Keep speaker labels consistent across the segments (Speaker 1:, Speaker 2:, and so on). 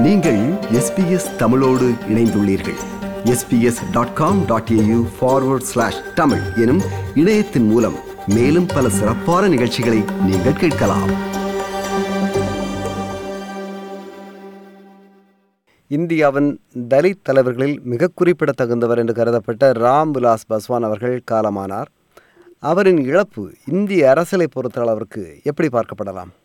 Speaker 1: நீங்கள் எஸ்பிஎஸ் தமிழோடு இணைந்துள்ளீர்கள். SBS dot com dot AU forward slash Tamil எனும் இணையத்தின் மூலம் மேலும் பல சிறப்பான நிகழ்ச்சிகளை நீங்கள் கேட்கலாம்.
Speaker 2: இந்தியாவின் தலித் தலைவர்களில் மிக குறிப்பிடத்தகுந்தவர் என்று கருதப்பட்ட ராம் விலாஸ் பஸ்வான் அவர்கள் காலமானார். அவரின் இழப்பு இந்திய அரசியலை பொறுத்தளவிற்கு எப்படி பார்க்கப்படலாம்?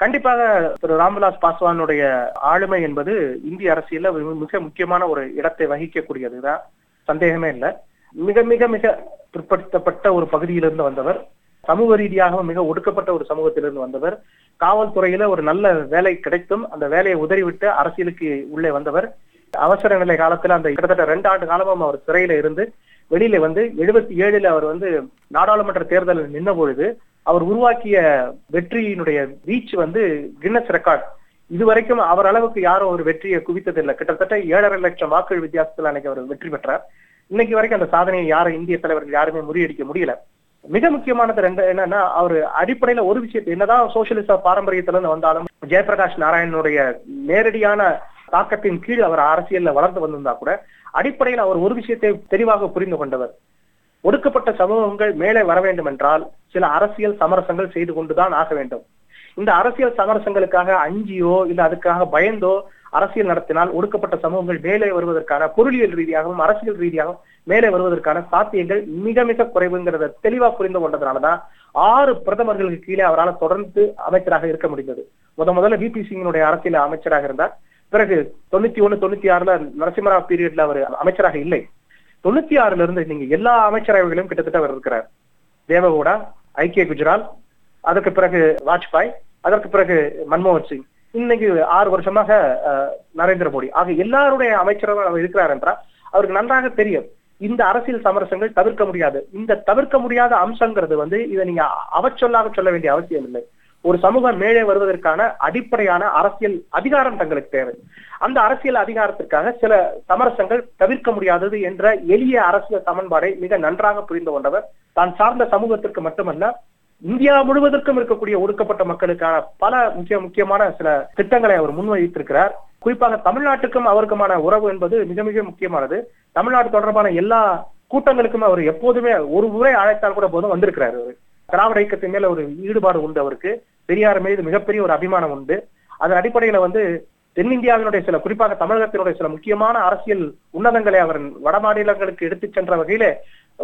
Speaker 3: கண்டிப்பாக திரு ராம்விலாஸ் பாஸ்வானுடைய ஆளுமை என்பது இந்திய அரசியல ஒரு மிக முக்கியமான ஒரு இடத்தை வகிக்கக்கூடியதுதான். சந்தேகமே இல்லை. மிக மிக மிக பிற்படுத்தப்பட்ட ஒரு பகுதியிலிருந்து வந்தவர். சமூக ரீதியாக மிக ஒடுக்கப்பட்ட ஒரு சமூகத்திலிருந்து வந்தவர். காவல்துறையில ஒரு நல்ல வேலை கிடைத்தும் அந்த வேலையை உதறிவிட்டு அரசியலுக்கு உள்ளே வந்தவர். அவசர நிலை காலத்துல அந்த கிட்டத்தட்ட ரெண்டு ஆண்டு காலமும் அவர் சிறையில இருந்து வெளியில வந்து எழுபத்தி ஏழுல அவர் வந்து நாடாளுமன்ற தேர்தலில் நின்ற பொழுது அவர் உருவாக்கிய வெற்றியினுடைய வீச்சு வந்து கின்னஸ் ரெக்கார்ட் இதுவரைக்கும் அவர் அளவுக்கு யாரும் ஒரு வெற்றியை குவித்ததில்லை. கிட்டத்தட்ட ஏழரை லட்சம் வாக்குகள் வித்தியாசத்துல அன்னைக்கு அவர் வெற்றி பெற்றார். இன்னைக்கு வரைக்கும் அந்த சாதனையை யாரும் இந்திய தலைவர்கள் யாருமே முறியடிக்க முடியல. மிக முக்கியமானது ரெண்டு என்னன்னா அவர் அடிப்படையில ஒரு விஷயத்தை என்னதான் சோசியலிச பாரம்பரியத்துல இருந்து வந்தாலும் ஜெயபிரகாஷ் நாராயணனுடைய நேரடியான தாக்கத்தின் கீழ் அவர் அரசியல்ல வளர்ந்து வந்திருந்தா கூட அடிப்படையில் அவர் ஒரு விஷயத்தை தெளிவாக புரிந்து கொண்டவர். ஒடுக்கப்பட்ட சமூகங்கள் மேலே வர வேண்டும் என்றால் சில அரசியல் சமரசங்கள் செய்து கொண்டுதான் ஆக வேண்டும். இந்த அரசியல் சமரசங்களுக்காக அஞ்சியோ இல்ல அதுக்காக பயந்தோ அரசியல் நடத்தினால் ஒடுக்கப்பட்ட சமூகங்கள் மேலே வருவதற்கான பொருளியல் ரீதியாகவும் அரசியல் ரீதியாகவும் மேலே வருவதற்கான சாத்தியங்கள் மிக மிக குறைவுங்கிறத தெளிவா புரிந்து கொண்டதுனாலதான் ஆறு பிரதமர்களுக்கு கீழே அவரால் தொடர்ந்து அமைச்சராக இருக்க முடிந்தது. முத முதல்ல பிபி சிங்கினுடைய அரசியல் அமைச்சராக இருந்தார். பிறகு தொண்ணூத்தி ஒண்ணு தொண்ணூத்தி ஆறுல நரசிம்மராவ் பீரியட்ல அவர் அமைச்சராக இல்லை. தொண்ணூத்தி ஆறுல இருந்து நீங்க எல்லா அமைச்சரவைகளையும் கிட்டத்தட்ட அவர் இருக்கிறார். தேவகவுடா ஐக்கிய குஜரால் அதற்கு பிறகு வாஜ்பாய் அதற்கு பிறகு மன்மோகன் சிங். இன்னைக்கு ஆறு வருஷமாக அஹ், நரேந்திர மோடி. ஆக எல்லாருடைய அமைச்சரவை அவர் இருக்கிறார் என்றால் அவருக்கு நன்றாக தெரியும். இந்த அரசியல் சமரசங்கள் தவிர்க்க முடியாது. இந்த தவிர்க்க முடியாத அம்சங்கிறது வந்து இதை நீங்க அவச்சொல்லாக சொல்ல வேண்டிய அவசியம் இல்லை ஒரு சமூகம் மேலே வருவதற்கான அடிப்படையான அரசியல் அதிகாரம் தங்களுக்கு தேவை. அந்த அரசியல் அதிகாரத்திற்காக சில சமரசங்கள் தவிர்க்க முடியாதது என்ற எளிய அரசியல் சமன்பாடை மிக நன்றாக புரிந்து கொண்டவர். தான் சார்ந்த சமூகத்திற்கு மட்டுமல்ல இந்தியா முழுவதற்கும் இருக்கக்கூடிய ஒடுக்கப்பட்ட மக்களுக்கான பல முக்கிய முக்கியமான சில திட்டங்களை அவர் முன்வைத்திருக்கிறார். குறிப்பாக தமிழ்நாட்டுக்கும் அவருக்குமான உறவு என்பது மிக மிக முக்கியமானது. தமிழ்நாடு தொடர்பான எல்லா கூட்டங்களுக்கும் அவர் எப்போதுமே ஒரு முறை அழைத்தால் கூட போதும் வந்திருக்கிறார் அவர். திராவிட இயக்கத்தின் மேல ஒரு ஈடுபாடு உண்டு அவருக்கு. பெரியார் மீது மிகப்பெரிய ஒரு அபிமானம் உண்டு. அதன் அடிப்படையில வந்து தென்னிந்தியாவினுடைய சில குறிப்பாக தமிழகத்தினுடைய சில முக்கியமான அரசியல் உன்னதங்களை அவர் வட மாநிலங்களுக்கு எடுத்துச் சென்ற வகையில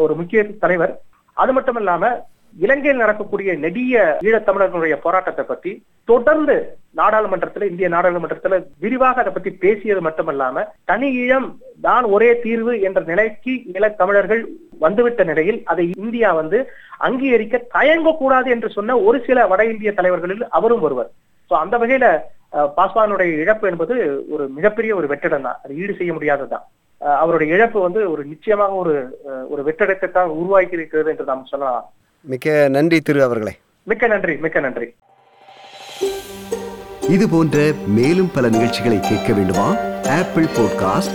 Speaker 3: ஒரு முக்கிய தலைவர். அது மட்டும் இல்லாம இலங்கையில் நடக்கக்கூடிய நெடிய ஈழத்தமிழர்களுடைய போராட்டத்தை பத்தி தொடர்ந்து நாடாளுமன்றத்துல இந்திய நாடாளுமன்றத்துல விரிவாக அதை பத்தி பேசியது மட்டுமல்லாம தனி ஈழம் தான் ஒரே தீர்வு என்ற நிலைக்கு ஈழத்தமிழர்கள் வந்துவிட்ட நிலையில் அதை இந்தியா வந்து அங்கீகரிக்க தயங்கக்கூடாது என்று சொன்ன ஒரு சில வட இந்திய தலைவர்களில் அவரும் ஒருவர். சோ அந்த வகையில பாஸ்வானுடைய இழப்பு என்பது ஒரு மிகப்பெரிய ஒரு வெற்றிடம் தான். அது ஈடு செய்ய முடியாததுதான் அவருடைய இழப்பு வந்து ஒரு நிச்சயமாக ஒரு அஹ், ஒரு வெற்றிடத்தை தான் உருவாக்கி இருக்கிறது என்று நாம் சொல்லலாம்.
Speaker 2: மிக்க நன்றி திரு அவர்களே.
Speaker 3: மிக்க நன்றி மிக்க நன்றி.
Speaker 1: இது போன்ற மேலும் பல நிகழ்ச்சிகளை கேட்க வேண்டுமா? Apple podcast